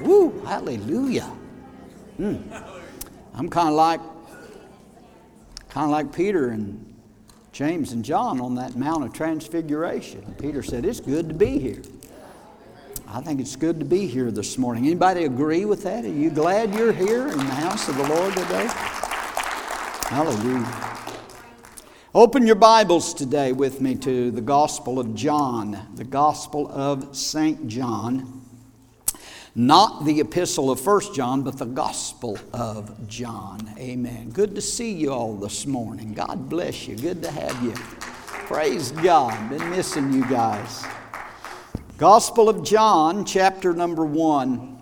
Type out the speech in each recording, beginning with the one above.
Woo, hallelujah. Mm. I'm kind of like kind of like Peter and James and John on that Mount of Transfiguration. Peter said, It's good to be here. I think it's good to be here this morning. Anybody agree with that? Are you glad you're here in the house of the Lord today? Hallelujah. Open your Bibles today with me to the Gospel of John, the Gospel of St. John. Not the epistle of First John, but the Gospel of John. Amen. Good to see you all this morning. God bless you. Good to have you. Praise God. Been missing you guys. Gospel of John, chapter number one.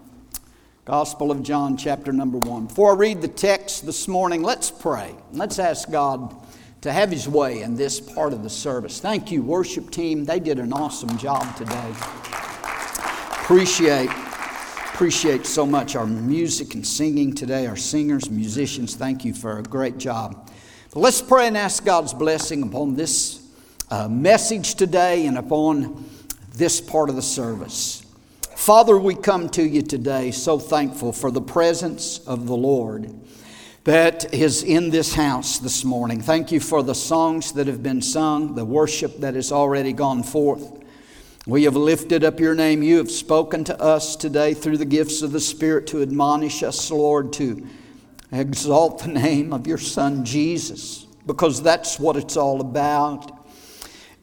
Gospel of John, chapter number one. Before I read the text this morning, let's pray. Let's ask God to have His way in this part of the service. Thank you, worship team. They did an awesome job today. Appreciate, appreciate so much our music and singing today, our singers, musicians. Thank you for a great job. But let's pray and ask God's blessing upon this uh, message today and upon this part of the service. Father, we come to you today so thankful for the presence of the Lord that is in this house this morning. Thank you for the songs that have been sung, the worship that has already gone forth. We have lifted up your name. You have spoken to us today through the gifts of the Spirit to admonish us, Lord, to exalt the name of your Son Jesus, because that's what it's all about.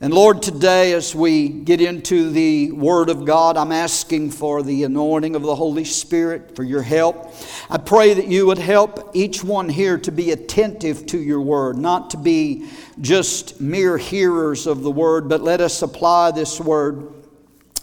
And Lord, today as we get into the Word of God, I'm asking for the anointing of the Holy Spirit, for your help. I pray that you would help each one here to be attentive to your Word, not to be just mere hearers of the Word, but let us apply this Word,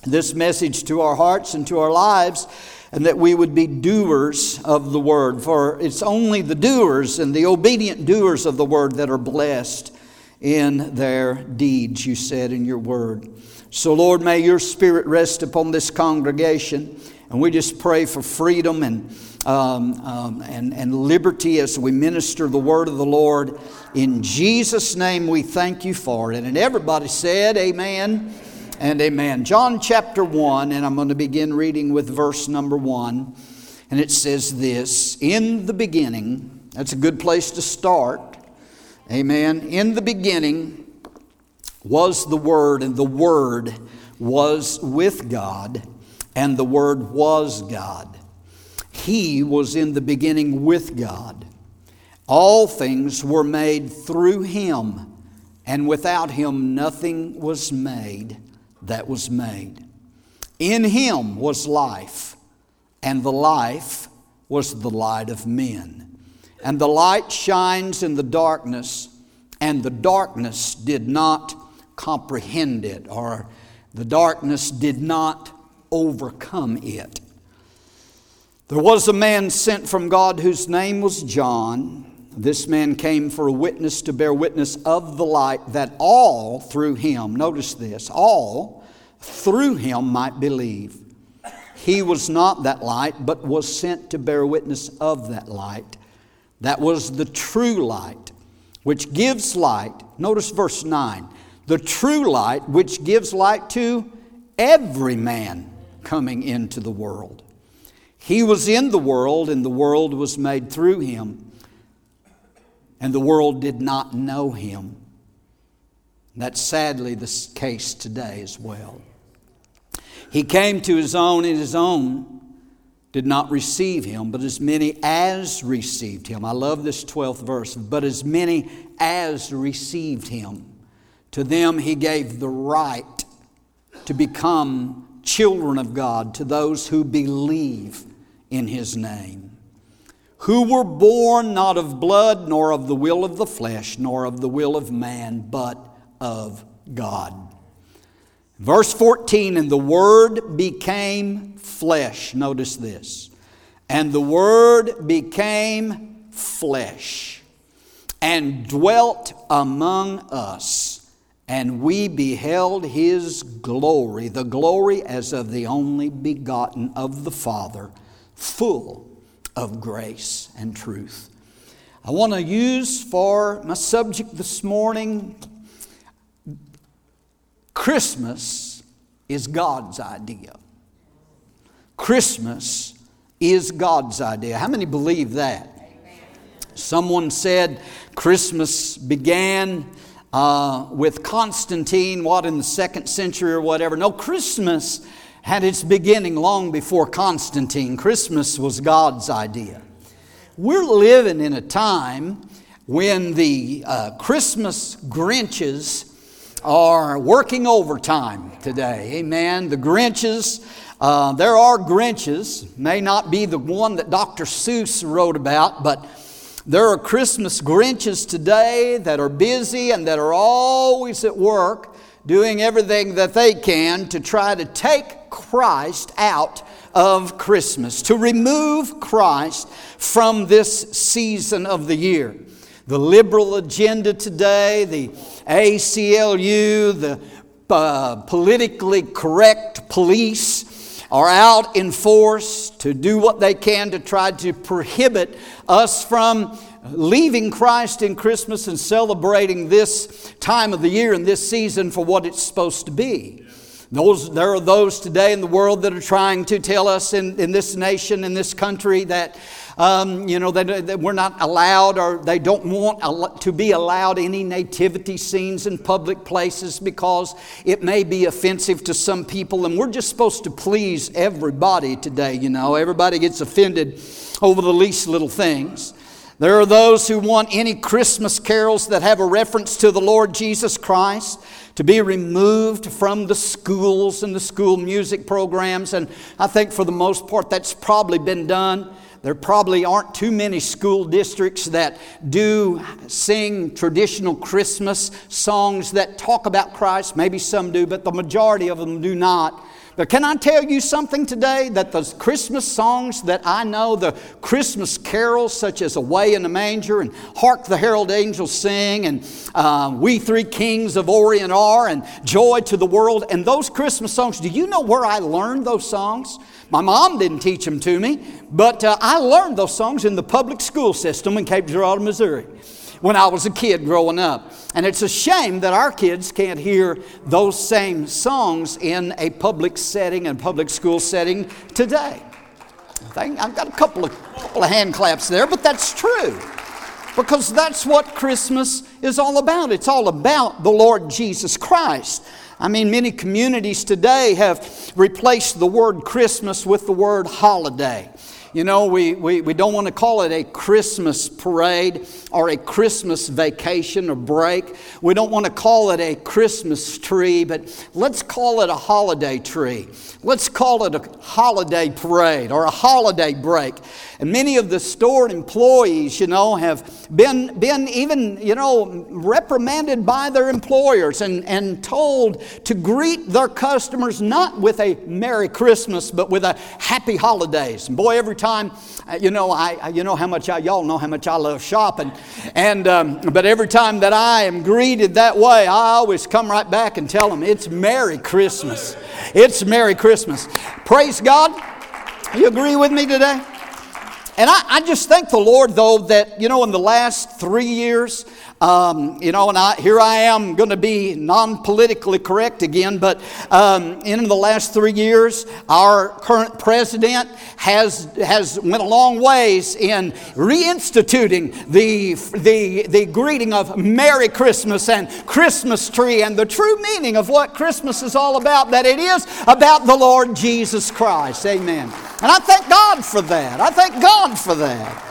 this message to our hearts and to our lives and that we would be doers of the word. For it's only the doers and the obedient doers of the word that are blessed in their deeds, you said in your word. So, Lord, may your spirit rest upon this congregation. And we just pray for freedom and, um, um, and, and liberty as we minister the word of the Lord. In Jesus' name, we thank you for it. And everybody said, Amen and Amen. John chapter 1, and I'm going to begin reading with verse number 1. And it says this In the beginning, that's a good place to start. Amen. In the beginning was the Word, and the Word was with God, and the Word was God. He was in the beginning with God. All things were made through Him, and without Him nothing was made that was made. In Him was life, and the life was the light of men. And the light shines in the darkness, and the darkness did not comprehend it, or the darkness did not overcome it. There was a man sent from God whose name was John. This man came for a witness to bear witness of the light that all through him, notice this, all through him might believe. He was not that light, but was sent to bear witness of that light. That was the true light, which gives light. Notice verse 9 the true light, which gives light to every man coming into the world. He was in the world, and the world was made through him, and the world did not know him. That's sadly the case today as well. He came to his own, and his own did not receive him, but as many as received him. I love this 12th verse. But as many as received him, to them he gave the right to become children of God, to those who believe in his name. Who were born not of blood, nor of the will of the flesh, nor of the will of man, but of God. Verse 14, and the Word became flesh. Notice this. And the Word became flesh and dwelt among us, and we beheld His glory, the glory as of the only begotten of the Father, full of grace and truth. I want to use for my subject this morning Christmas is God's idea. Christmas is God's idea. How many believe that? Someone said Christmas began uh, with Constantine, what, in the second century or whatever. No, Christmas had its beginning long before Constantine. Christmas was God's idea. We're living in a time when the uh, Christmas Grinches are working overtime today. Amen. The Grinches, uh, there are Grinches, may not be the one that Dr. Seuss wrote about, but there are Christmas Grinches today that are busy and that are always at work doing everything that they can to try to take Christ out of Christmas, to remove Christ from this season of the year. The liberal agenda today, the ACLU, the uh, politically correct police are out in force to do what they can to try to prohibit us from leaving Christ in Christmas and celebrating this time of the year and this season for what it's supposed to be. Those, there are those today in the world that are trying to tell us in, in this nation, in this country, that, um, you know, that, that, we're not allowed or they don't want to be allowed any nativity scenes in public places because it may be offensive to some people. And we're just supposed to please everybody today, you know. Everybody gets offended over the least little things. There are those who want any Christmas carols that have a reference to the Lord Jesus Christ to be removed from the schools and the school music programs. And I think for the most part that's probably been done. There probably aren't too many school districts that do sing traditional Christmas songs that talk about Christ. Maybe some do, but the majority of them do not. But can I tell you something today? That the Christmas songs that I know, the Christmas carols such as Away in the Manger and Hark the Herald Angels Sing and uh, We Three Kings of Orient Are and Joy to the World, and those Christmas songs, do you know where I learned those songs? My mom didn't teach them to me, but uh, I learned those songs in the public school system in Cape Girardeau, Missouri when I was a kid growing up. And it's a shame that our kids can't hear those same songs in a public setting and public school setting today. I've got a couple of, couple of hand claps there, but that's true. Because that's what Christmas is all about. It's all about the Lord Jesus Christ. I mean, many communities today have replaced the word Christmas with the word holiday. You know, we, we, we don't want to call it a Christmas parade or a Christmas vacation or break. We don't want to call it a Christmas tree, but let's call it a holiday tree. Let's call it a holiday parade or a holiday break. And many of the store employees, you know, have been, been even, you know, reprimanded by their employers and, and told to greet their customers not with a Merry Christmas, but with a Happy Holidays. And boy, every time, uh, you know, I, you know how much I, y'all know how much I love shopping. And, um, but every time that I am greeted that way, I always come right back and tell them it's Merry Christmas. It's Merry Christmas. Praise God. You agree with me today? And I, I, just thank the Lord, though, that, you know, in the last three years, um, you know, and I, here I am going to be non politically correct again, but um, in the last three years, our current president has, has went a long ways in reinstituting the, the, the greeting of Merry Christmas and Christmas tree and the true meaning of what Christmas is all about, that it is about the Lord Jesus Christ. Amen. And I thank God for that. I thank God for that.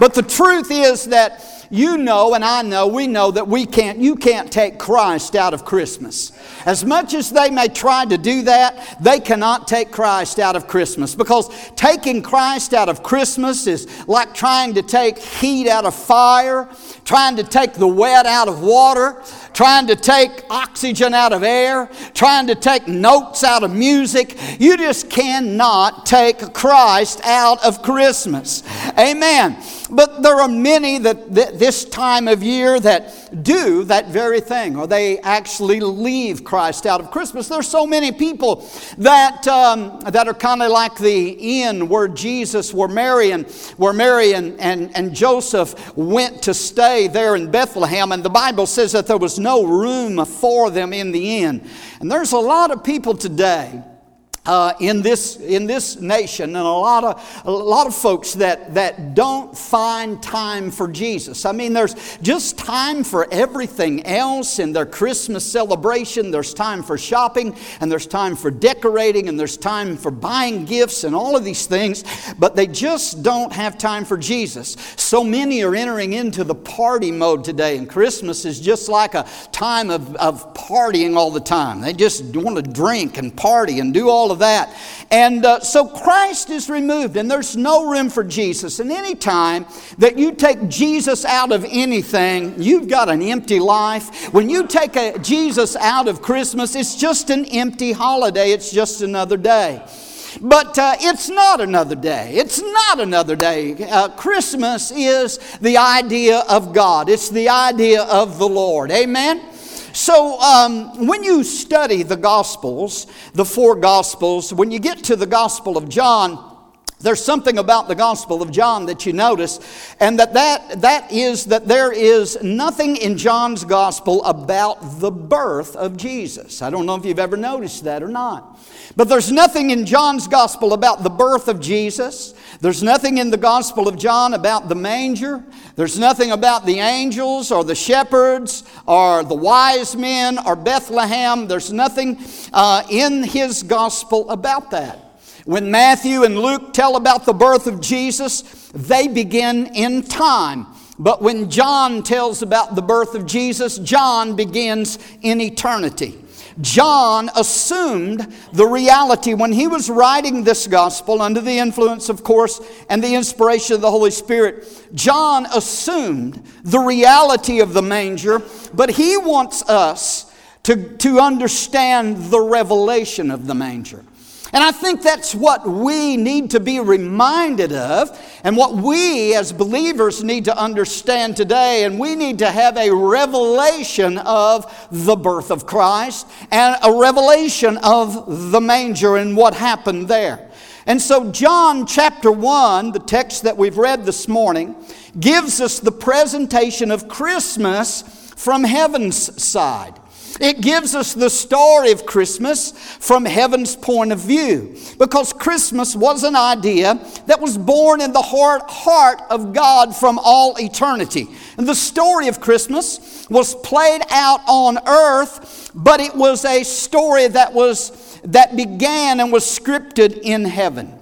But the truth is that you know and I know, we know that we can't, you can't take Christ out of Christmas. As much as they may try to do that, they cannot take Christ out of Christmas because taking Christ out of Christmas is like trying to take heat out of fire, trying to take the wet out of water, trying to take oxygen out of air, trying to take notes out of music. You just cannot take Christ out of Christmas. Amen. But there are many that th- this time of year that do that very thing, or they actually leave Christ out of Christmas. There's so many people that um, that are kind of like the inn where Jesus, where Mary and where Mary and, and, and Joseph went to stay there in Bethlehem, and the Bible says that there was no room for them in the inn. And there's a lot of people today uh, in this in this nation, and a lot of a lot of folks that that don't find time for Jesus. I mean, there's just time for everything else in their Christmas celebration. There's time for shopping, and there's time for decorating, and there's time for buying gifts, and all of these things. But they just don't have time for Jesus. So many are entering into the party mode today, and Christmas is just like a time of, of partying all the time. They just want to drink and party and do all of that. And uh, so Christ is removed, and there's no room for Jesus. And any time that you take Jesus out of anything, you've got an empty life. When you take a, Jesus out of Christmas, it's just an empty holiday, it's just another day. But uh, it's not another day. It's not another day. Uh, Christmas is the idea of God, it's the idea of the Lord. Amen? So, um, when you study the Gospels, the four Gospels, when you get to the Gospel of John, there's something about the Gospel of John that you notice, and that, that that is that there is nothing in John's Gospel about the birth of Jesus. I don't know if you've ever noticed that or not. But there's nothing in John's Gospel about the birth of Jesus. There's nothing in the Gospel of John about the manger. There's nothing about the angels or the shepherds or the wise men or Bethlehem. There's nothing uh, in his Gospel about that. When Matthew and Luke tell about the birth of Jesus, they begin in time. But when John tells about the birth of Jesus, John begins in eternity. John assumed the reality when he was writing this gospel under the influence, of course, and the inspiration of the Holy Spirit. John assumed the reality of the manger, but he wants us to, to understand the revelation of the manger. And I think that's what we need to be reminded of, and what we as believers need to understand today. And we need to have a revelation of the birth of Christ and a revelation of the manger and what happened there. And so, John chapter 1, the text that we've read this morning, gives us the presentation of Christmas from heaven's side. It gives us the story of Christmas from heaven's point of view. Because Christmas was an idea that was born in the heart, heart of God from all eternity. And the story of Christmas was played out on earth, but it was a story that was that began and was scripted in heaven.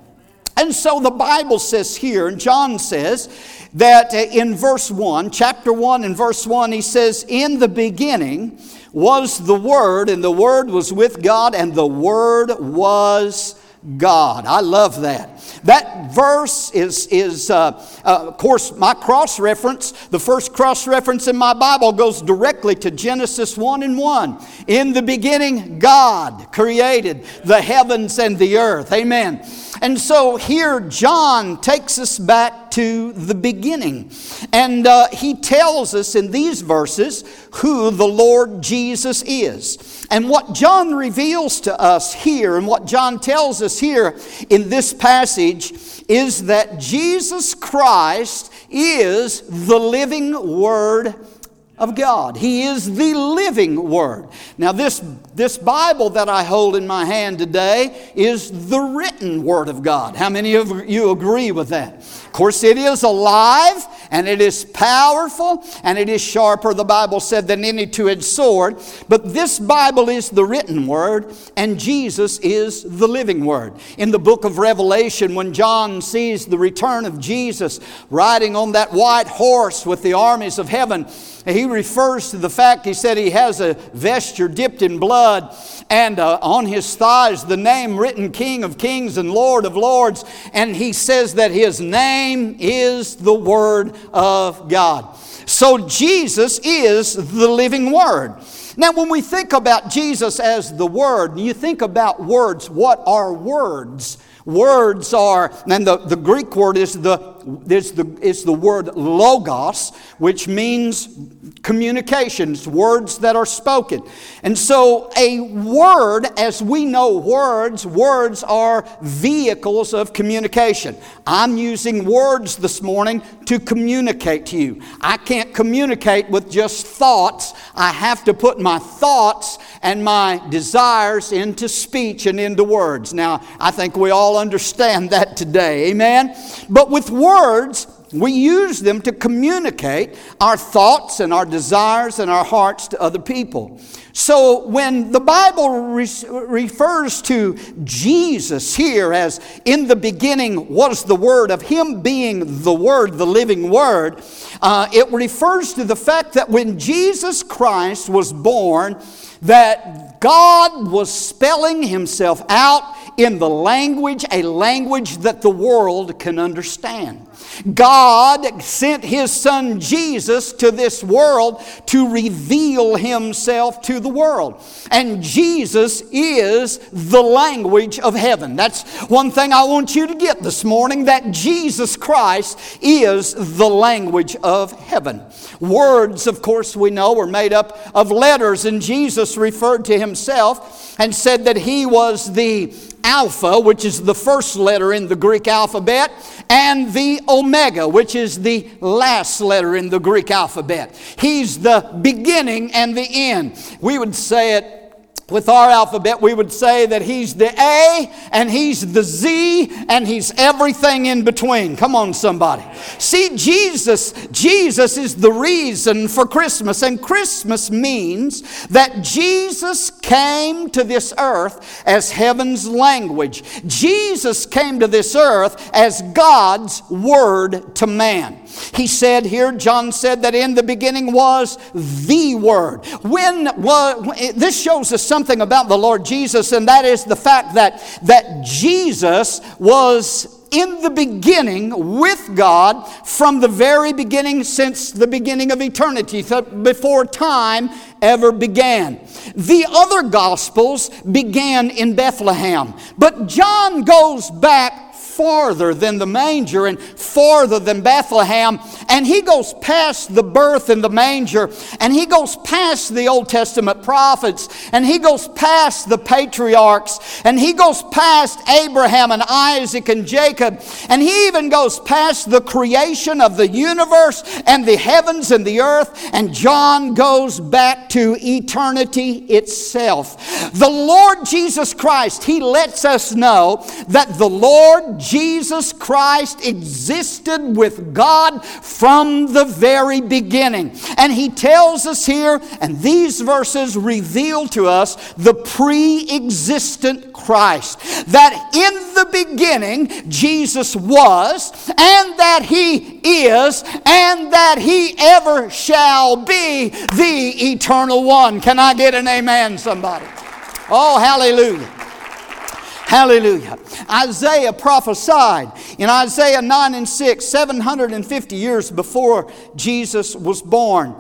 And so the Bible says here, and John says, that in verse 1, chapter 1 and verse 1, he says, In the beginning was the Word, and the Word was with God, and the Word was God. I love that. That verse is, is uh, uh, of course, my cross reference. The first cross reference in my Bible goes directly to Genesis 1 and 1. In the beginning, God created the heavens and the earth. Amen. And so here, John takes us back to the beginning. And uh, he tells us in these verses who the Lord Jesus is. And what John reveals to us here, and what John tells us here in this passage, is that Jesus Christ is the living Word of God. He is the living Word. Now, this, this Bible that I hold in my hand today is the written Word of God. How many of you agree with that? Of course, it is alive and it is powerful and it is sharper, the Bible said, than any two edged sword. But this Bible is the written Word and Jesus is the living Word. In the book of Revelation, when John sees the return of Jesus riding on that white horse with the armies of heaven, he refers to the fact, he said he has a vesture dipped in blood, and uh, on his thighs the name written King of Kings and Lord of Lords. And he says that his name is the Word of God. So Jesus is the living Word. Now, when we think about Jesus as the Word, you think about words. What are words? Words are, and the, the Greek word is the is the, is the word logos, which means communications, words that are spoken. And so, a word, as we know words, words are vehicles of communication. I'm using words this morning to communicate to you. I can't communicate with just thoughts, I have to put my thoughts and my desires into speech and into words. Now, I think we all understand that today. Amen? But with words, we use them to communicate our thoughts and our desires and our hearts to other people. So when the Bible re- refers to Jesus here as in the beginning was the Word, of Him being the Word, the living Word, uh, it refers to the fact that when Jesus Christ was born, that God was spelling Himself out in the language, a language that the world can understand. God sent His Son Jesus to this world to reveal Himself to the world. And Jesus is the language of heaven. That's one thing I want you to get this morning that Jesus Christ is the language of heaven. Words, of course, we know are made up of letters, and Jesus referred to Himself and said that He was the Alpha, which is the first letter in the Greek alphabet, and the Omega, which is the last letter in the Greek alphabet. He's the beginning and the end. We would say it with our alphabet, we would say that he's the A and he's the Z and he's everything in between. Come on, somebody. See, Jesus, Jesus is the reason for Christmas, and Christmas means that Jesus came to this earth as heaven's language. Jesus came to this earth as God's word to man. He said here, John said that in the beginning was the Word. When was, this shows us something about the Lord Jesus, and that is the fact that, that Jesus was in the beginning with God from the very beginning, since the beginning of eternity, before time ever began. The other Gospels began in Bethlehem, but John goes back farther than the manger and farther than Bethlehem. And he goes past the birth in the manger and he goes past the Old Testament prophets and he goes past the patriarchs and he goes past Abraham and Isaac and Jacob and he even goes past the creation of the universe and the heavens and the earth. And John goes back to eternity itself. The Lord Jesus Christ, he lets us know that the Lord Jesus Christ existed with God from the very beginning. And he tells us here, and these verses reveal to us the pre existent Christ. That in the beginning Jesus was, and that he is, and that he ever shall be the eternal one. Can I get an amen, somebody? Oh, hallelujah. Hallelujah. Isaiah prophesied in Isaiah 9 and 6, 750 years before Jesus was born.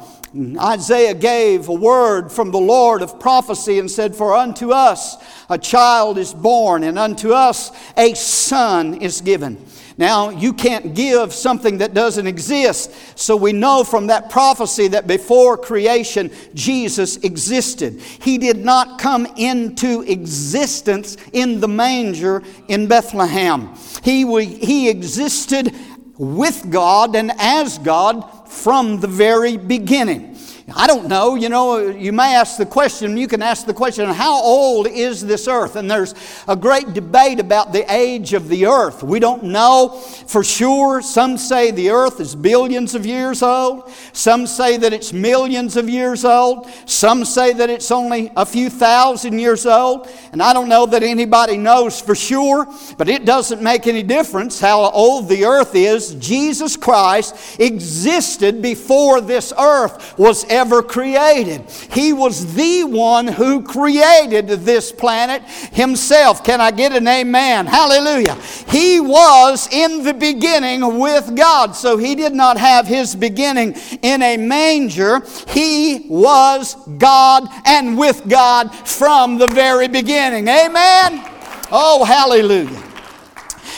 Isaiah gave a word from the Lord of prophecy and said, For unto us a child is born, and unto us a son is given now, you can't give something that doesn't exist. So we know from that prophecy that before creation, Jesus existed. He did not come into existence in the manger in Bethlehem. He, he existed with God and as God from the very beginning. I don't know. You know, you may ask the question, you can ask the question, how old is this earth? And there's a great debate about the age of the earth. We don't know for sure. Some say the earth is billions of years old. Some say that it's millions of years old. Some say that it's only a few thousand years old. And I don't know that anybody knows for sure, but it doesn't make any difference how old the earth is. Jesus Christ existed before this earth was ever ever created. He was the one who created this planet himself. Can I get an amen? Hallelujah. He was in the beginning with God. So he did not have his beginning in a manger. He was God and with God from the very beginning. Amen. Oh, hallelujah.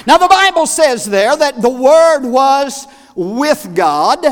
Now, the Bible says there that the Word was with God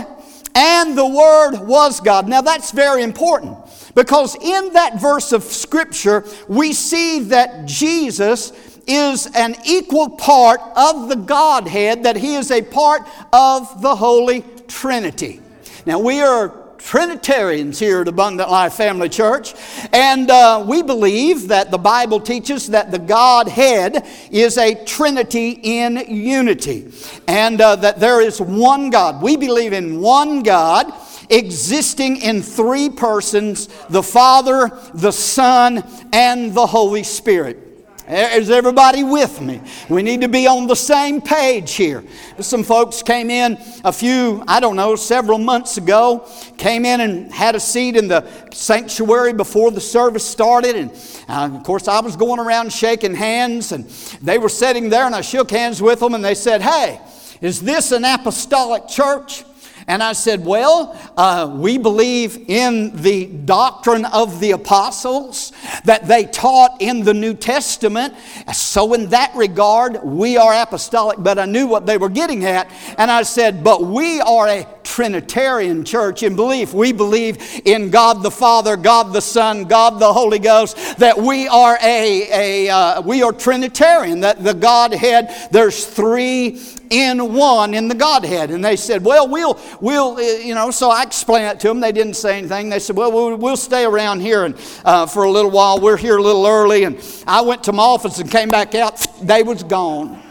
and the Word was God. Now, that's very important because in that verse of Scripture, we see that Jesus is an equal part of the Godhead, that He is a part of the Holy Trinity. Now, we are Trinitarians here at Abundant Life Family Church, and uh, we believe that the Bible teaches that the Godhead is a Trinity in unity, and uh, that there is one God. We believe in one God existing in three persons the Father, the Son, and the Holy Spirit. Is everybody with me? We need to be on the same page here. Some folks came in a few, I don't know, several months ago, came in and had a seat in the sanctuary before the service started. And uh, of course, I was going around shaking hands, and they were sitting there, and I shook hands with them, and they said, Hey, is this an apostolic church? And I said, Well, uh, we believe in the doctrine of the apostles that they taught in the New Testament. So, in that regard, we are apostolic. But I knew what they were getting at. And I said, But we are a Trinitarian church in belief. We believe in God the Father, God the Son, God the Holy Ghost, that we are a, a uh, we are Trinitarian, that the Godhead, there's three in one in the Godhead. And they said, Well, we'll, we'll, uh, you know, so I explained it to them. They didn't say anything. They said, Well, we'll, we'll stay around here and, uh, for a little while. We're here a little early. And I went to my office and came back out. They was gone.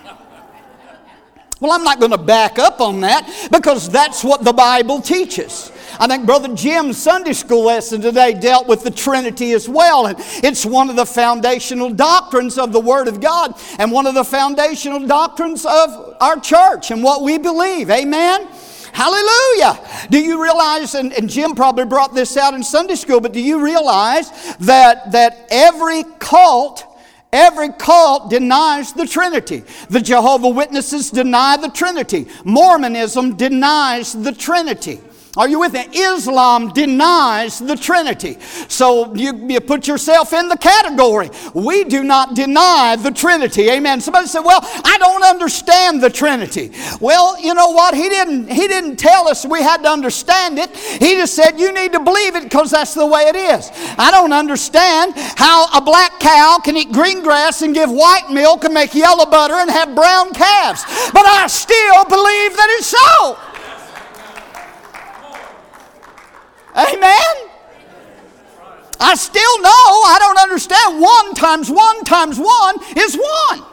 Well, I'm not going to back up on that because that's what the Bible teaches. I think Brother Jim's Sunday school lesson today dealt with the Trinity as well. And it's one of the foundational doctrines of the Word of God and one of the foundational doctrines of our church and what we believe. Amen? Hallelujah. Do you realize, and, and, Jim probably brought this out in Sunday school, but do you realize that, that every cult Every cult denies the Trinity. The Jehovah Witnesses deny the Trinity. Mormonism denies the Trinity. Are you with me? Islam denies the Trinity. So you, you, put yourself in the category. We do not deny the Trinity. Amen. Somebody said, Well, I don't understand the Trinity. Well, you know what? He didn't, he didn't tell us we had to understand it. He just said, You need to believe it because that's the way it is. I don't understand how a black cow can eat green grass and give white milk and make yellow butter and have brown calves. But I still believe that it's so. Amen? I still know, I don't understand. One times one times one is one.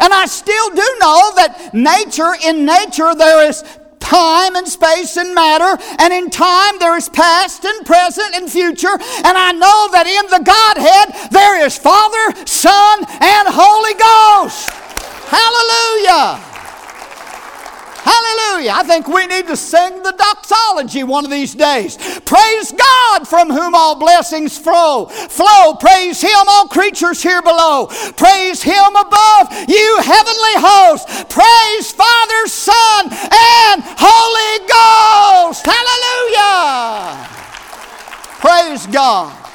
And I still do know that nature, in nature, there is time and space and matter, and in time there is past and present and future. And I know that in the Godhead there is Father, Son, and Holy Ghost. Hallelujah. Hallelujah. I think we need to sing the doxology one of these days. Praise God from whom all blessings flow. Flow. Praise Him, all creatures here below. Praise Him above, you heavenly hosts. Praise Father, Son, and Holy Ghost. Hallelujah. Praise God.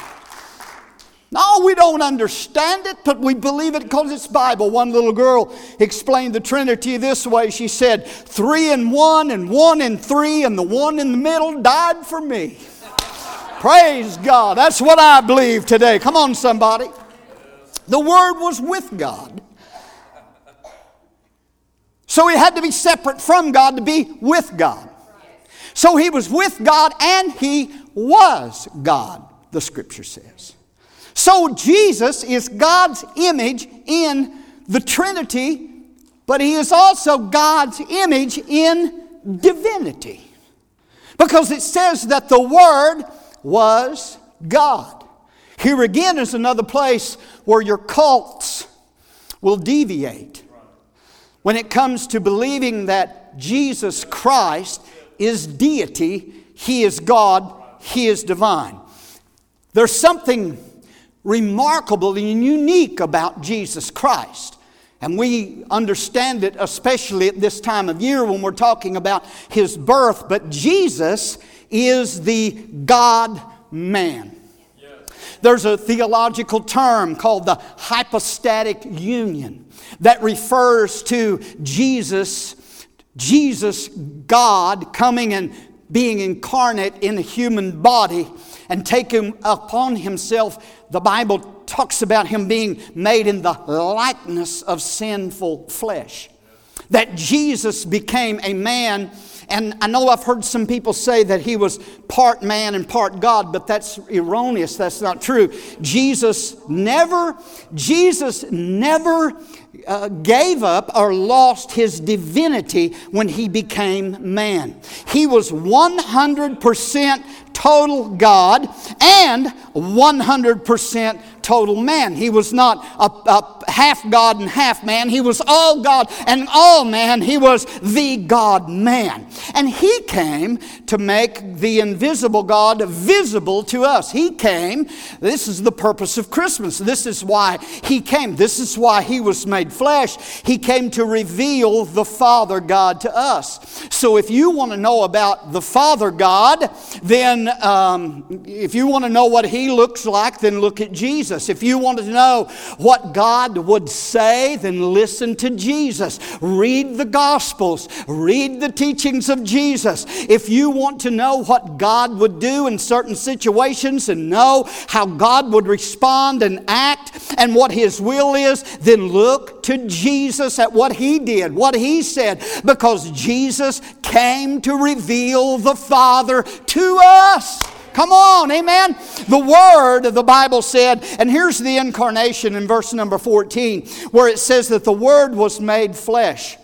No, we don't understand it, but we believe it because it's Bible. One little girl explained the Trinity this way. She said, Three and one, and one and three, and the one in the middle died for me. Praise God. That's what I believe today. Come on, somebody. The Word was with God. So he had to be separate from God to be with God. So he was with God and he was God, the scripture says. So Jesus is God's image in the Trinity, but he is also God's image in divinity. Because it says that the Word was God. Here again is another place where your cults will deviate. When it comes to believing that Jesus Christ is deity, He is God, He is divine. There's something remarkable and unique about Jesus Christ. And we understand it especially at this time of year when we're talking about his birth. But Jesus is the God man. There's a theological term called the hypostatic union that refers to Jesus, Jesus, God, coming and being incarnate in a human body and taking upon himself, the Bible talks about him being made in the likeness of sinful flesh. That Jesus became a man and I know I've heard some people say that he was part man and part God, but that's erroneous. That's not true. Jesus never, Jesus never uh, gave up or lost his divinity when he became man. He was 100% total God and 100% total man. He was not a, a, half God and half man. He was all God and all man. He was the God man. And he came to make the invisible God visible to us. He came. This is the purpose of Christmas. This is why he came. This is why he was made flesh. He came to reveal the Father God to us. So if you want to know about the Father God, then um, if you want to know what he looks like, then look at Jesus. Jesus. If you want to know what God would say, then listen to Jesus. Read the Gospels, read the teachings of Jesus. If you want to know what God would do in certain situations and know how God would respond and act and what His will is, then look to Jesus at what He did, what He said, because Jesus came to reveal the Father to us. Come on, amen. The Word, the Bible said, and here's the incarnation in verse number 14, where it says that the Word was made flesh.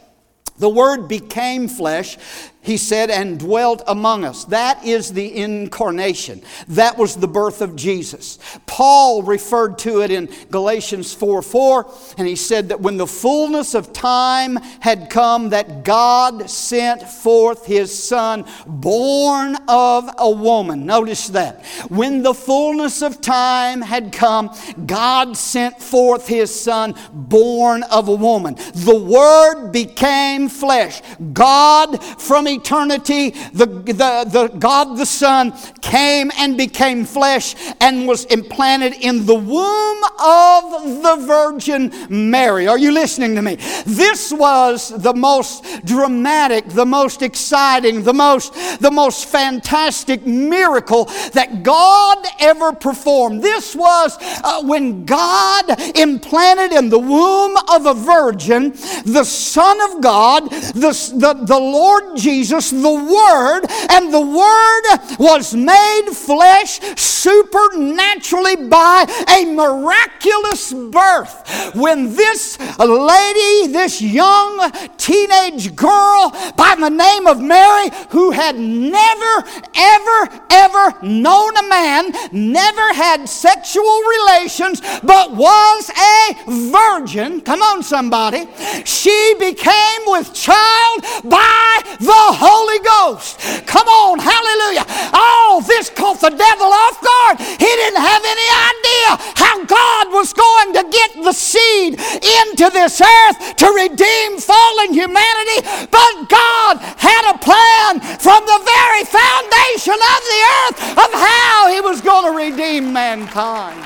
The Word became flesh he said, and dwelt among us. That is the incarnation. That was the birth of Jesus. Paul referred to it in Galatians 4 4, and he said that when the fullness of time had come, that God sent forth his Son, born of a woman. Notice that. When the fullness of time had come, God sent forth his Son, born of a woman. The Word became flesh. God from eternity, the, the, the God the Son came and became flesh and was implanted in the womb of the Virgin Mary. Are you listening to me? This was the most dramatic, the most exciting, the most, the most fantastic miracle that God ever performed. This was uh, when God implanted in the womb of a virgin the Son of God, the, the, the Lord Jesus Jesus, the Word, and the Word was made flesh supernaturally by a miraculous birth. When this lady, this young teenage girl by the name of Mary, who had never, ever, ever known a man, never had sexual relations, but was a virgin, come on, somebody, she became with child by the Holy Ghost. Come on, hallelujah. Oh, this caught the devil off guard. He didn't have any idea how God was going to get the seed into this earth to redeem fallen humanity. But God had a plan from the very foundation of the earth of how He was going to redeem mankind.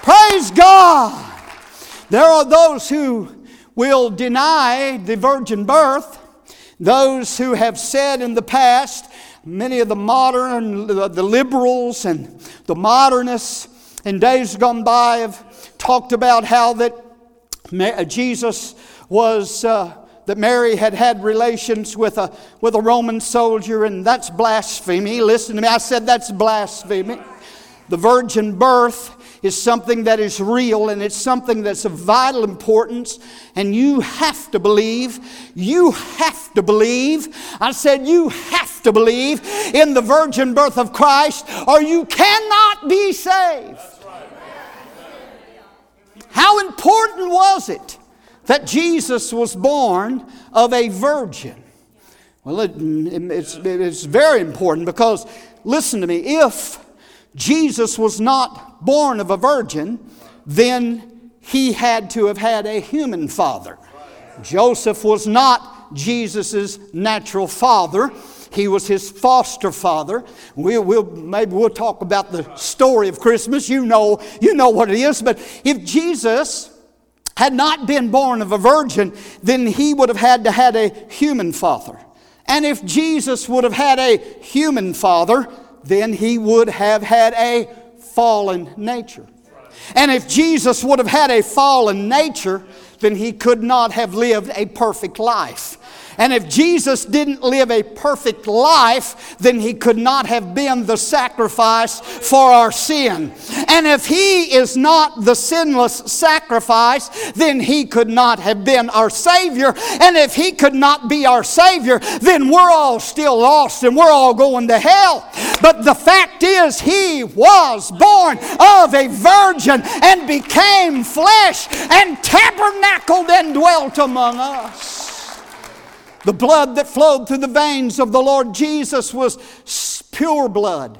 Praise God. There are those who will deny the virgin birth those who have said in the past, many of the modern, the liberals and the modernists in days gone by have talked about how that Jesus was, uh, that Mary had had relations with a, with a Roman soldier, and that's blasphemy. Listen to me, I said that's blasphemy. The virgin birth is something that is real and it's something that's of vital importance. And you have to believe, you have to believe. I said, you have to believe in the virgin birth of Christ or you cannot be saved. How important was it that Jesus was born of a virgin? Well, it, it's, it's very important because, listen to me, if Jesus was not born of a virgin, then he had to have had a human father. Joseph was not Jesus' natural father. He was his foster father. We'll, we'll, maybe we'll talk about the story of Christmas. You know, you know what it is. But if Jesus had not been born of a virgin, then he would have had to had a human father. And if Jesus would have had a human father, then he would have had a fallen nature. And if Jesus would have had a fallen nature, then he could not have lived a perfect life. And if Jesus didn't live a perfect life, then he could not have been the sacrifice for our sin. And if he is not the sinless sacrifice, then he could not have been our Savior. And if he could not be our Savior, then we're all still lost and we're all going to hell. But the fact is, he was born of a virgin and became flesh and tabernacled and dwelt among us. The blood that flowed through the veins of the Lord Jesus was pure blood.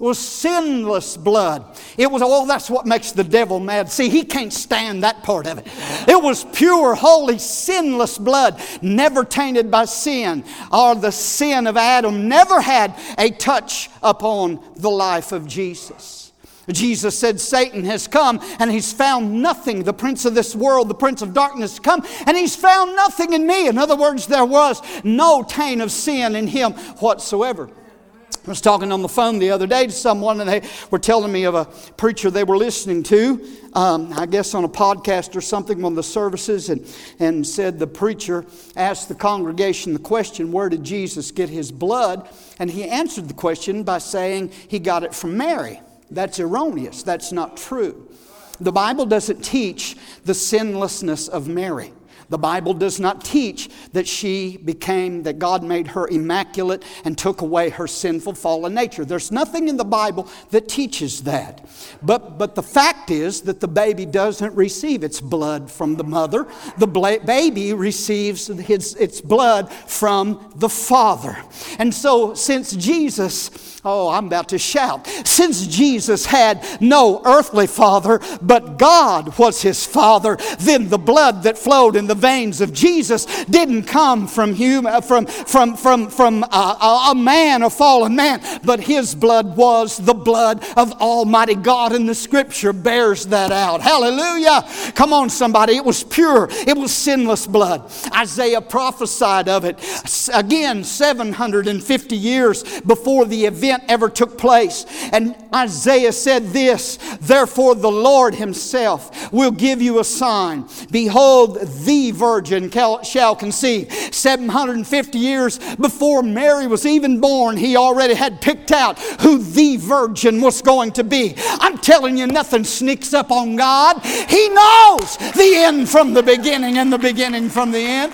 It was sinless blood. It was, oh, that's what makes the devil mad. See, he can't stand that part of it. It was pure, holy, sinless blood, never tainted by sin, or the sin of Adam never had a touch upon the life of Jesus. Jesus said, Satan has come and he's found nothing. The prince of this world, the prince of darkness, come and he's found nothing in me. In other words, there was no taint of sin in him whatsoever. I was talking on the phone the other day to someone, and they were telling me of a preacher they were listening to, um, I guess on a podcast or something, one of the services, and, and said the preacher asked the congregation the question, Where did Jesus get his blood? And he answered the question by saying he got it from Mary. That's erroneous. That's not true. The Bible doesn't teach the sinlessness of Mary. The Bible does not teach that she became, that God made her immaculate and took away her sinful fallen nature. There's nothing in the Bible that teaches that. But, but the fact is that the baby doesn't receive its blood from the mother, the bla- baby receives his, its blood from the father. And so, since Jesus Oh, I'm about to shout. Since Jesus had no earthly father, but God was his father, then the blood that flowed in the veins of Jesus didn't come from human, uh, from, from, from, from a, a man, a fallen man, but his blood was the blood of Almighty God, and the scripture bears that out. Hallelujah. Come on, somebody. It was pure, it was sinless blood. Isaiah prophesied of it again 750 years before the event ever took place. And Isaiah said this Therefore, the Lord Himself will give you a sign. Behold, the virgin shall conceive. 750 years before Mary was even born, He already had picked out who the virgin was going to be. I'm telling you, nothing sneaks up on God. He knows the end from the beginning and the beginning from the end.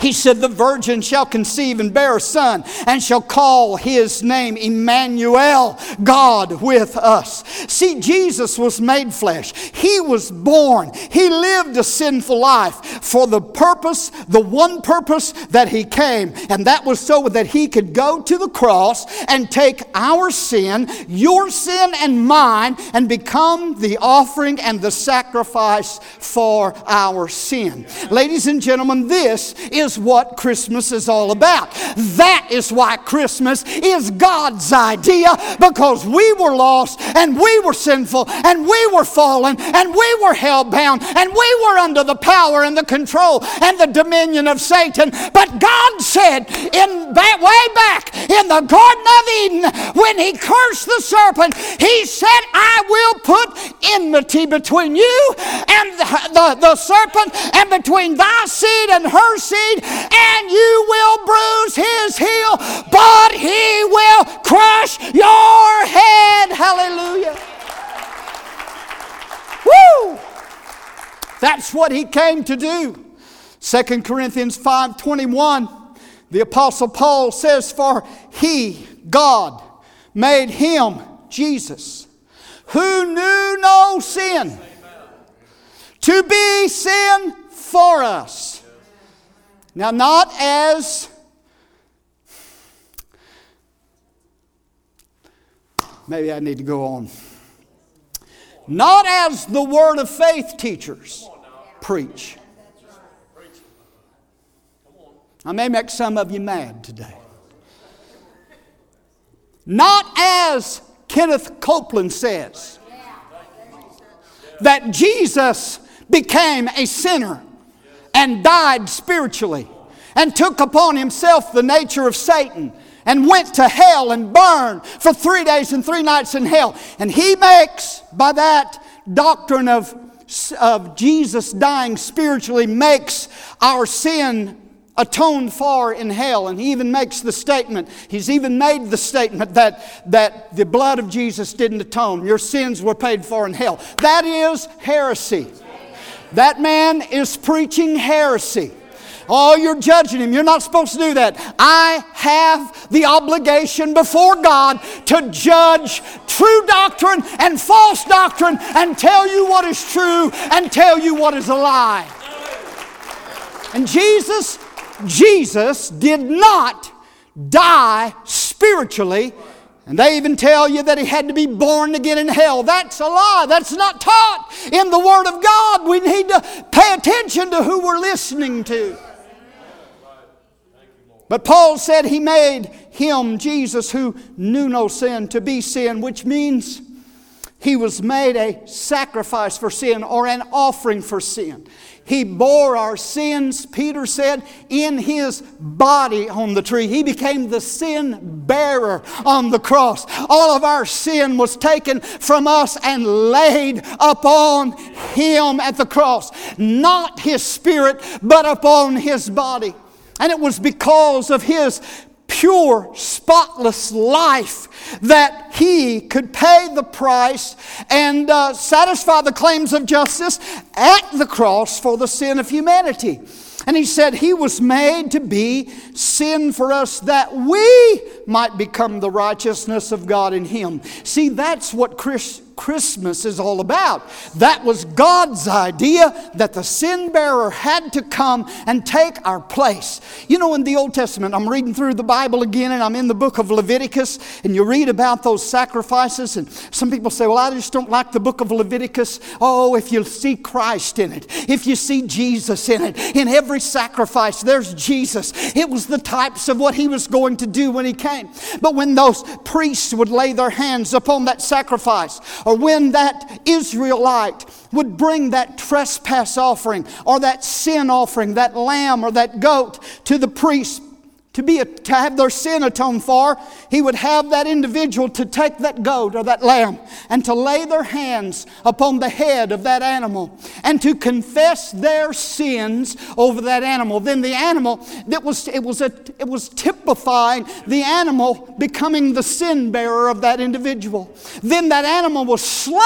He said, The virgin shall conceive and bear a son, and shall call his name Emmanuel, God with us. See, Jesus was made flesh. He was born. He lived a sinful life for the purpose, the one purpose that he came, and that was so that he could go to the cross and take our sin, your sin and mine, and become the offering and the sacrifice for our sin. Ladies and gentlemen, this is what Christmas is all about. That is why Christmas is God's idea because we were lost and we were sinful and we were fallen and we were held bound and we were under the power and the control and the dominion of Satan. But God said in that way back in the Garden of Eden when he cursed the serpent, he said, I will put enmity between you and the, the, the serpent and between thy seed and her seed seed, and you will bruise his heel, but he will crush your head. Hallelujah. Woo! That's what he came to do. 2 Corinthians 5:21 the apostle Paul says for he God made him Jesus who knew no sin to be sin for us now, not as maybe I need to go on. Not as the word of faith teachers preach. I may make some of you mad today. Not as Kenneth Copeland says, that Jesus became a sinner and died spiritually and took upon himself the nature of Satan and went to hell and burned for three days and three nights in hell. And he makes, by that doctrine of, of Jesus dying spiritually, makes our sin atoned for in hell. And he even makes the statement, he's even made the statement that, that the blood of Jesus didn't atone. Your sins were paid for in hell. That is heresy. That man is preaching heresy. Oh, you're judging him. You're not supposed to do that. I have the obligation before God to judge true doctrine and false doctrine and tell you what is true and tell you what is a lie. And Jesus, Jesus did not die spiritually. And they even tell you that he had to be born again in hell. That's a lie. That's not taught in the Word of God. We need to pay attention to who we're listening to. But Paul said he made him, Jesus, who knew no sin, to be sin, which means he was made a sacrifice for sin or an offering for sin. He bore our sins, Peter said, in his body on the tree. He became the sin bearer on the cross. All of our sin was taken from us and laid upon him at the cross. Not his spirit, but upon his body. And it was because of his pure, spotless life that he could pay the price and uh, satisfy the claims of justice at the cross for the sin of humanity. And he said he was made to be sin for us that we might become the righteousness of God in him. See, that's what Chris, Christmas is all about. That was God's idea that the sin bearer had to come and take our place. You know, in the Old Testament, I'm reading through the Bible again and I'm in the book of Leviticus and you read about those sacrifices. And some people say, Well, I just don't like the book of Leviticus. Oh, if you see Christ in it, if you see Jesus in it, in every sacrifice, there's Jesus. It was the types of what he was going to do when he came. But when those priests would lay their hands upon that sacrifice, or when that Israelite would bring that trespass offering or that sin offering, that lamb or that goat to the priest to, be to have their sin atoned for, he would have that individual to take that goat or that lamb and to lay their hands upon the head of that animal and to confess their sins over that animal. Then the animal, that was, it was, a, it was typifying the animal becoming the sin bearer of that individual. Then that animal was slain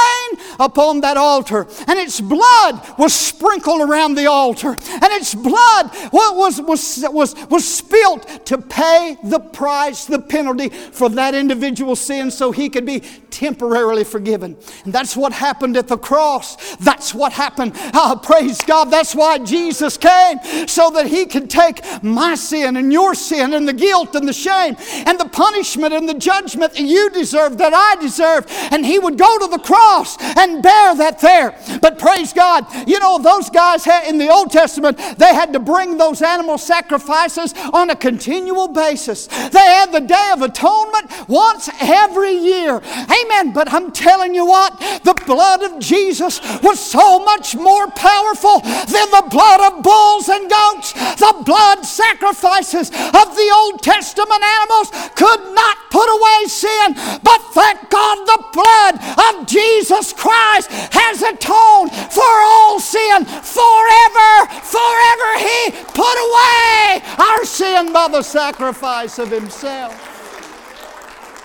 upon that altar and its blood was sprinkled around the altar and its blood what was, was, was, was spilt to pay the price, the penalty for that individual sin so he could be temporarily forgiven. And that's what happened at the cross. That's what happened. Oh, praise God. That's why Jesus came, so that he could take my sin and your sin and the guilt and the shame and the punishment and the judgment that you deserve, that I deserve. And he would go to the cross and bear that there. But praise God, you know, those guys had, in the Old Testament, they had to bring those animal sacrifices on a continual basis. They had the Day of Atonement once every year. Amen. But I'm telling you what, the blood of Jesus was so much more powerful than the blood of bulls and goats. The blood sacrifices of the Old Testament animals could not put away sin. But thank God the blood of Jesus Christ has atoned for all sin forever. Forever He put away our sin by the sacrifice of Himself.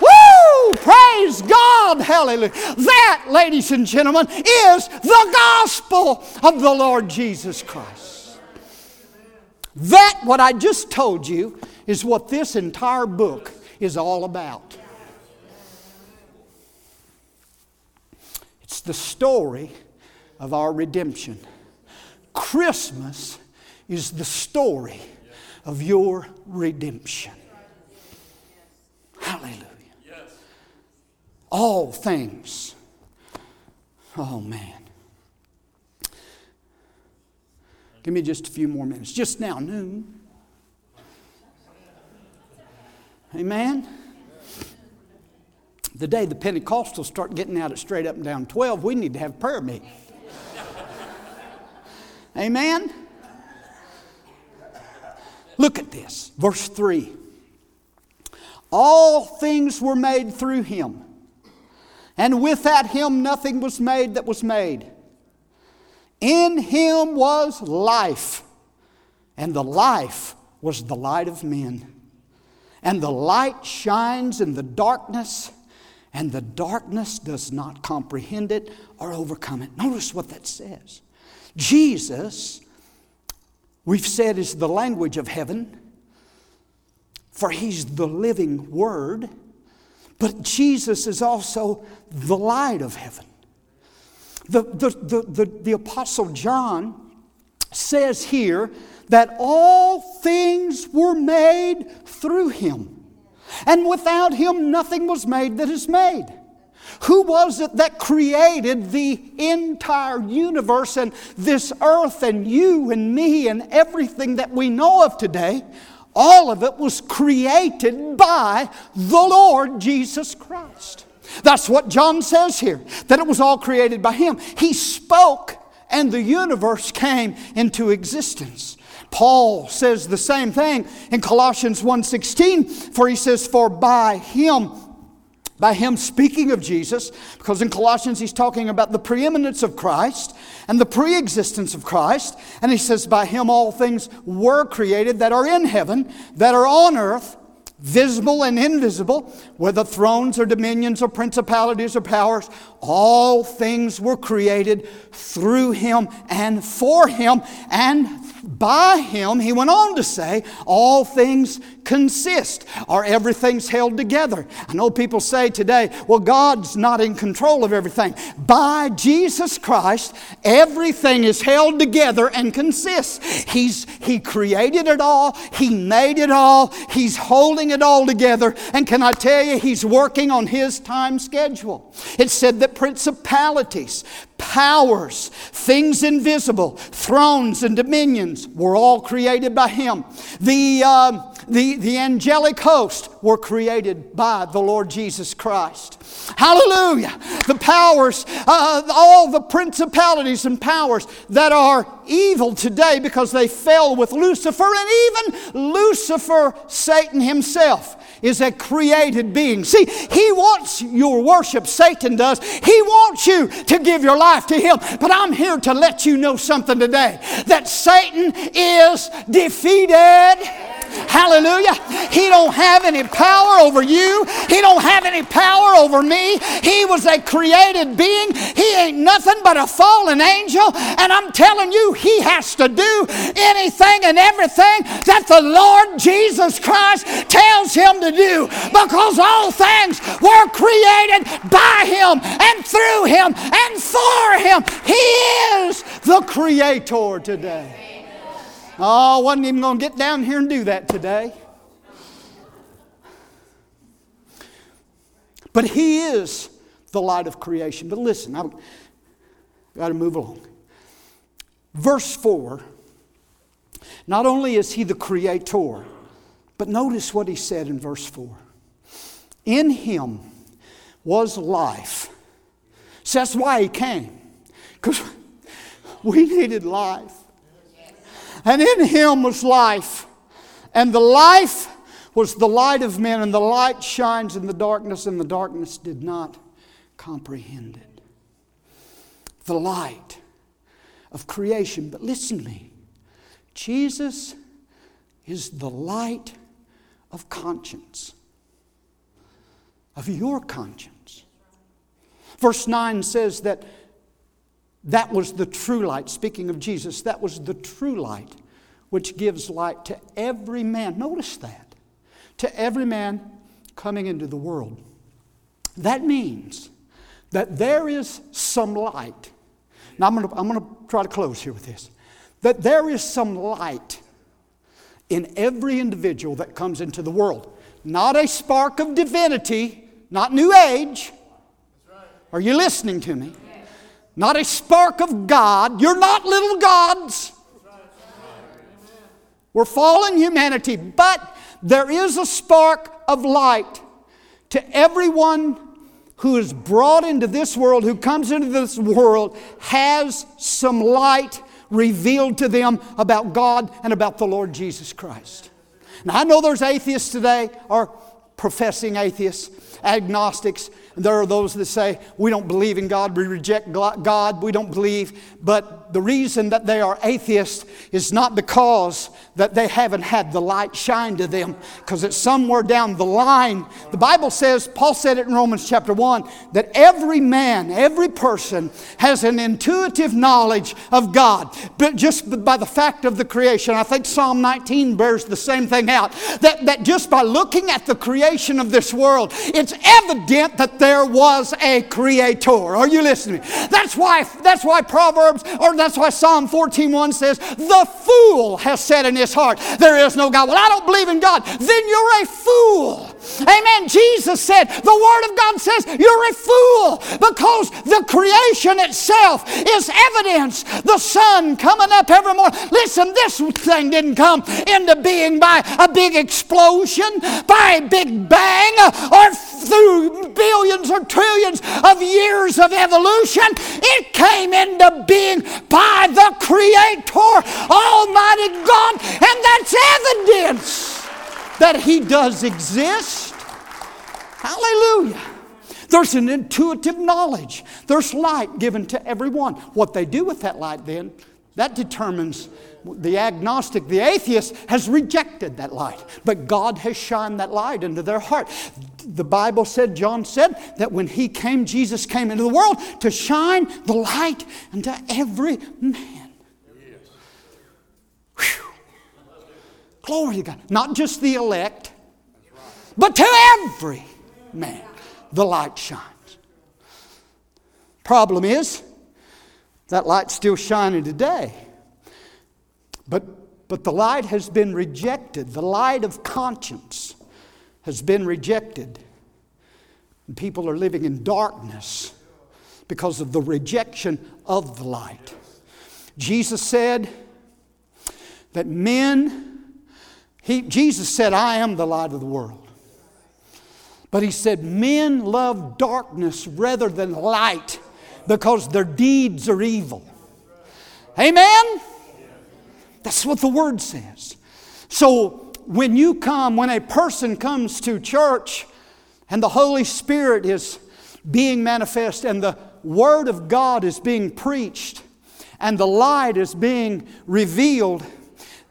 Woo! Praise God! Hallelujah. That, ladies and gentlemen, is the gospel of the Lord Jesus Christ. That, what I just told you, is what this entire book is all about. It's the story of our redemption. Christmas is the story of your redemption. Hallelujah all things. Oh, man. Give me just a few more minutes. Just now, noon. Amen. The day the Pentecostals start getting out at straight up and down 12, we need to have prayer meeting. Amen? Look at this, verse 3. All things were made through him, and without him nothing was made that was made. In him was life, and the life was the light of men. And the light shines in the darkness, and the darkness does not comprehend it or overcome it. Notice what that says. Jesus, we've said, is the language of heaven, for he's the living word, but Jesus is also the light of heaven. The, the, the, the, the Apostle John says here that all things were made through him, and without him nothing was made that is made. Who was it that created the entire universe and this earth and you and me and everything that we know of today? All of it was created by the Lord Jesus Christ. That's what John says here, that it was all created by Him. He spoke and the universe came into existence. Paul says the same thing in Colossians 1:16 for he says for by him by him speaking of Jesus, because in Colossians he's talking about the preeminence of Christ and the preexistence of Christ. And he says, By him all things were created that are in heaven, that are on earth, visible and invisible, whether thrones or dominions or principalities or powers, all things were created through him and for him and by him, he went on to say, all things consist or everything's held together. I know people say today, well, God's not in control of everything. By Jesus Christ, everything is held together and consists. He's, he created it all, He made it all, He's holding it all together. And can I tell you, He's working on His time schedule. It said that principalities, powers, things invisible, thrones and dominions were all created by Him. The, uh, the, the angelic host were created by the Lord Jesus Christ. Hallelujah. The powers, uh, all the principalities and powers that are evil today because they fell with Lucifer, and even Lucifer, Satan himself is a created being. See, he wants your worship, Satan does. He wants you to give your life to him. But I'm here to let you know something today that Satan is defeated. Hallelujah. He don't have any power over you. He don't have any power over me. He was a created being. He ain't nothing but a fallen angel. And I'm telling you, he has to do anything and everything that the Lord Jesus Christ tells him to do because all things were created by him and through him and for him. He is the creator today. Oh, I wasn't even going to get down here and do that today. But He is the light of creation. But listen, I've got to move along. Verse 4 not only is He the creator, but notice what He said in verse 4 In Him was life. So that's why He came, because we needed life. And in him was life. And the life was the light of men, and the light shines in the darkness, and the darkness did not comprehend it. The light of creation. But listen to me Jesus is the light of conscience, of your conscience. Verse 9 says that that was the true light. Speaking of Jesus, that was the true light which gives light to every man. Notice that. To every man coming into the world. That means that there is some light. Now, I'm going to I'm going to try to close here with this. That there is some light in every individual that comes into the world. Not a spark of divinity, not New Age. Are you listening to me? Not a spark of God. You're not little gods. We're fallen humanity, but there is a spark of light to everyone who is brought into this world, who comes into this world, has some light revealed to them about God and about the Lord Jesus Christ. Now, I know there's atheists today, or professing atheists, agnostics, there are those that say, we don't believe in God, we reject God, we don't believe. But the reason that they are atheists is not because that they haven't had the light shine to them, because it's somewhere down the line. The Bible says, Paul said it in Romans chapter 1, that every man, every person has an intuitive knowledge of God, but just by the fact of the creation. I think Psalm 19 bears the same thing out. That, that just by looking at the creation of this world, it's evident that there was a creator. Are you listening? That's why, that's why Proverbs, or that's why Psalm 14.1 says, the fool has said in his heart, there is no God. Well, I don't believe in God. Then you're a fool. Amen. Jesus said, the Word of God says, you're a fool because the creation itself is evidence. The sun coming up every morning. Listen, this thing didn't come into being by a big explosion, by a big bang, or through billions or trillions of years of evolution. It came into being by the Creator, Almighty God, and that's evidence that He does exist. Hallelujah. There's an intuitive knowledge. There's light given to everyone. What they do with that light, then, that determines the agnostic, the atheist, has rejected that light. But God has shined that light into their heart. The Bible said, John said, that when He came, Jesus came into the world to shine the light into every man. Whew. Glory to God. Not just the elect, but to every man the light shines. Problem is, that light's still shining today. But, but the light has been rejected. The light of conscience has been rejected. And people are living in darkness because of the rejection of the light. Jesus said that men, he, Jesus said, I am the light of the world. But he said, men love darkness rather than light because their deeds are evil. Amen? That's what the word says. So when you come, when a person comes to church and the Holy Spirit is being manifest and the Word of God is being preached and the light is being revealed,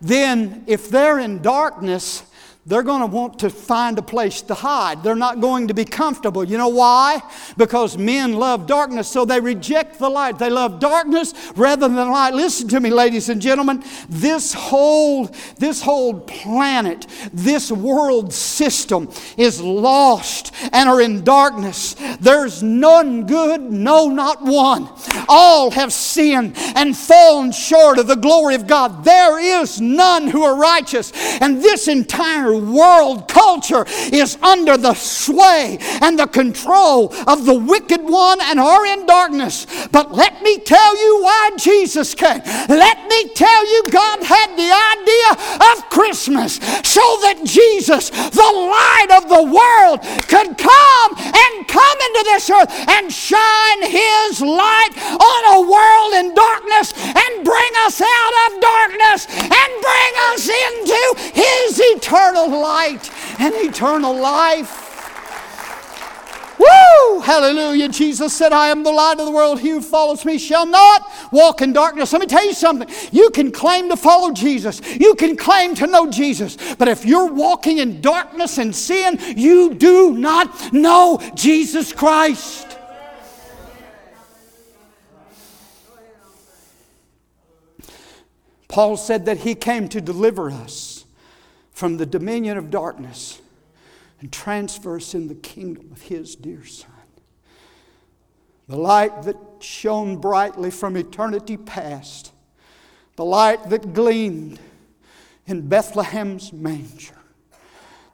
then if they're in darkness, they're going to want to find a place to hide. They're not going to be comfortable. You know why? Because men love darkness, so they reject the light. They love darkness rather than light. Listen to me, ladies and gentlemen. This whole, this whole planet, this world system is lost and are in darkness. There's none good, no, not one. All have sinned and fallen short of the glory of God. There is none who are righteous. And this entire world culture is under the sway and the control of the wicked one and are in darkness. But let me tell you why Jesus came. Let me tell you, God had the idea of Christmas so that Jesus, the light of the world, could come and come into this earth and shine His light on a world in darkness and bring us out of darkness and bring us into His eternal light and eternal life. Woo! Hallelujah. Jesus said, I am the light of the world. He who follows me shall not walk in darkness. Let me tell you something. You can claim to follow Jesus, you can claim to know Jesus, but if you're walking in darkness and sin, you do not know Jesus Christ. Paul said that he came to deliver us from the dominion of darkness and transfer us in the kingdom of His dear Son. The light that shone brightly from eternity past, the light that gleamed in Bethlehem's manger,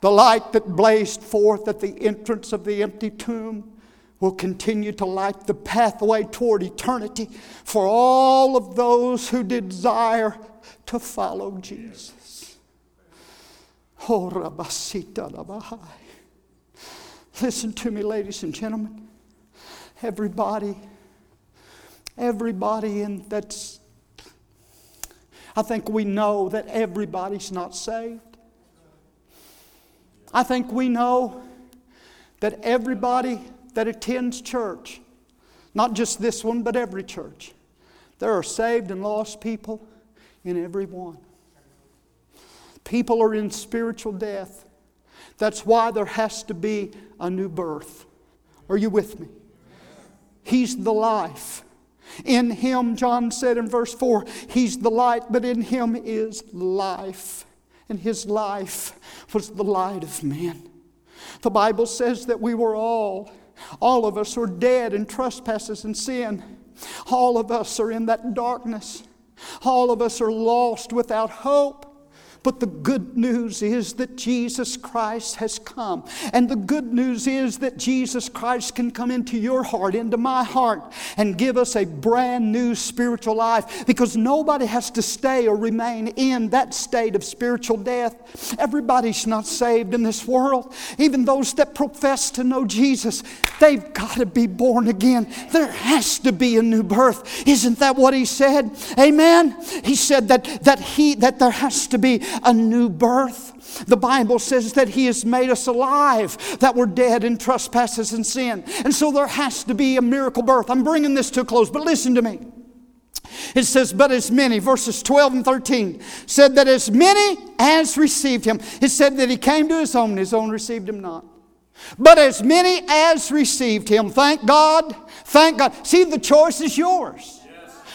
the light that blazed forth at the entrance of the empty tomb will continue to light the pathway toward eternity for all of those who desire to follow Jesus. Oh, Listen to me, ladies and gentlemen. everybody, everybody in that's, I think we know that everybody's not saved. I think we know that everybody that attends church, not just this one, but every church, there are saved and lost people in every one. People are in spiritual death. That's why there has to be a new birth. Are you with me? He's the life. In him, John said in verse 4, He's the light, but in him is life. And his life was the light of men. The Bible says that we were all, all of us are dead in trespasses and sin. All of us are in that darkness. All of us are lost without hope. But the good news is that Jesus Christ has come. And the good news is that Jesus Christ can come into your heart, into my heart, and give us a brand new spiritual life because nobody has to stay or remain in that state of spiritual death. Everybody's not saved in this world. Even those that profess to know Jesus, they've got to be born again. There has to be a new birth. Isn't that what he said? Amen. He said that that he that there has to be a new birth. The Bible says that He has made us alive, that we're dead in trespasses and sin. And so there has to be a miracle birth. I'm bringing this to a close, but listen to me. It says, but as many, verses 12 and 13, said that as many as received him, it said that he came to his own, his own received him not. But as many as received him, thank God, thank God. See, the choice is yours.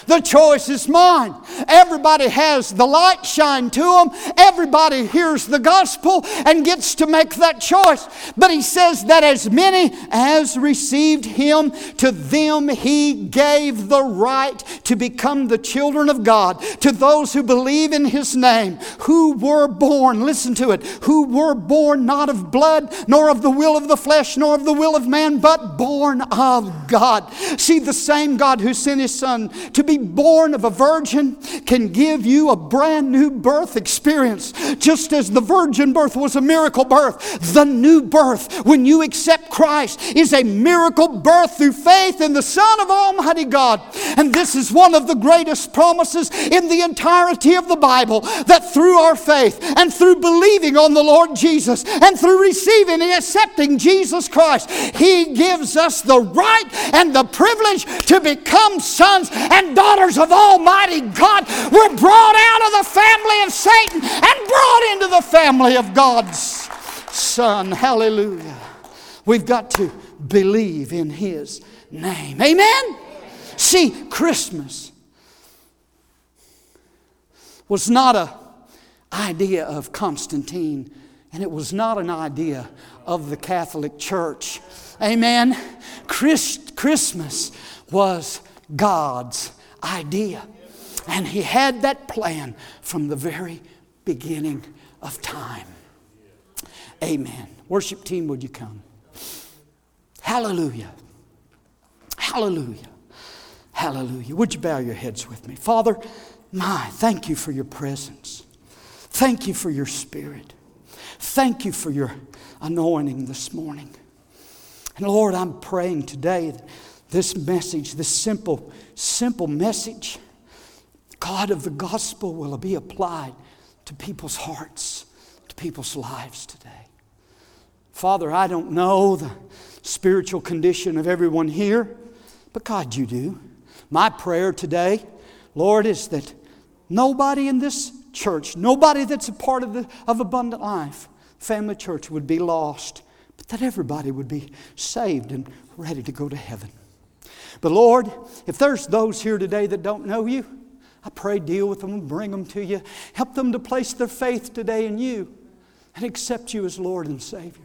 The choice is mine. Everybody has the light shine to them. Everybody hears the gospel and gets to make that choice. But he says that as many as received him, to them he gave the right to become the children of God. To those who believe in his name, who were born, listen to it, who were born not of blood, nor of the will of the flesh, nor of the will of man, but born of God. See, the same God who sent his son to born of a virgin can give you a brand new birth experience. Just as the virgin birth was a miracle birth, the new birth, when you accept Christ, is a miracle birth through faith in the Son of Almighty God. And this is one of the greatest promises in the entirety of the Bible that through our faith and through believing on the Lord Jesus and through receiving and accepting Jesus Christ, He gives us the right and the privilege to become sons and daughters daughters of Almighty God were brought out of the family of Satan and brought into the family of God's Son. Hallelujah. We've got to believe in His name. Amen? See, Christmas was not an idea of Constantine, and it was not an idea of the Catholic Church. Amen? Christ, Christmas was God's idea. And he had that plan from the very beginning of time. Amen. Worship team, would you come? Hallelujah. Hallelujah. Hallelujah. Would you bow your heads with me? Father, my, thank you for your presence. Thank you for your spirit. Thank you for your anointing this morning. And Lord, I'm praying today this message, this simple, simple message, God of the gospel will be applied to people's hearts, to people's lives today. Father, I don't know the spiritual condition of everyone here, but God, you do. My prayer today, Lord, is that nobody in this church, nobody that's a part of, the, of Abundant Life, Family Church, would be lost, but that everybody would be saved and ready to go to heaven. But Lord, if there's those here today that don't know you, I pray deal with them and bring them to you. Help them to place their faith today in you and accept you as Lord and Savior.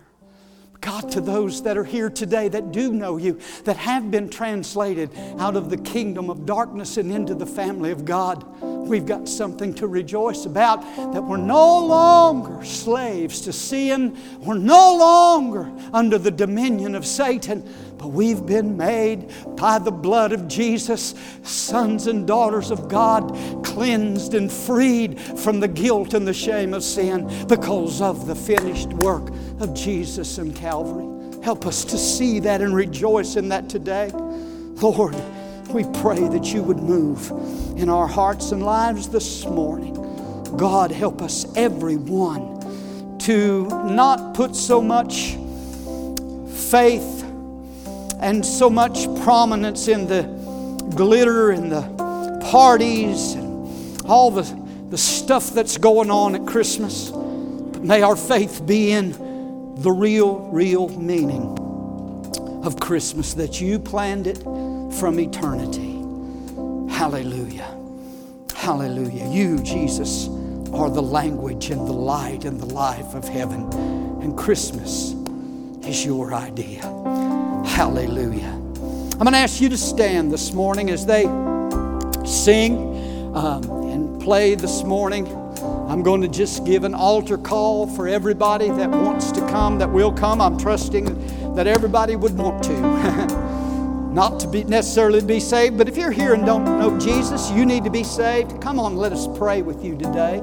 God, to those that are here today that do know you, that have been translated out of the kingdom of darkness and into the family of God, we've got something to rejoice about that we're no longer slaves to sin, we're no longer under the dominion of Satan, but we've been made by the blood of Jesus, sons and daughters of God, cleansed and freed from the guilt and the shame of sin because of the finished work of Jesus and Calvary. Help us to see that and rejoice in that today. Lord, we pray that you would move in our hearts and lives this morning. God, help us, everyone, to not put so much faith and so much prominence in the glitter and the parties and all the, the stuff that's going on at Christmas. But may our faith be in the real, real meaning of Christmas that you planned it from eternity. Hallelujah. Hallelujah. You, Jesus, are the language and the light and the life of heaven. And Christmas is your idea. Hallelujah. I'm going to ask you to stand this morning as they sing um, and play this morning. I'm going to just give an altar call for everybody that wants to come, that will come. I'm trusting that everybody would want to. not to be necessarily be saved, but if you're here and don't know Jesus, you need to be saved. Come on, let us pray with you today.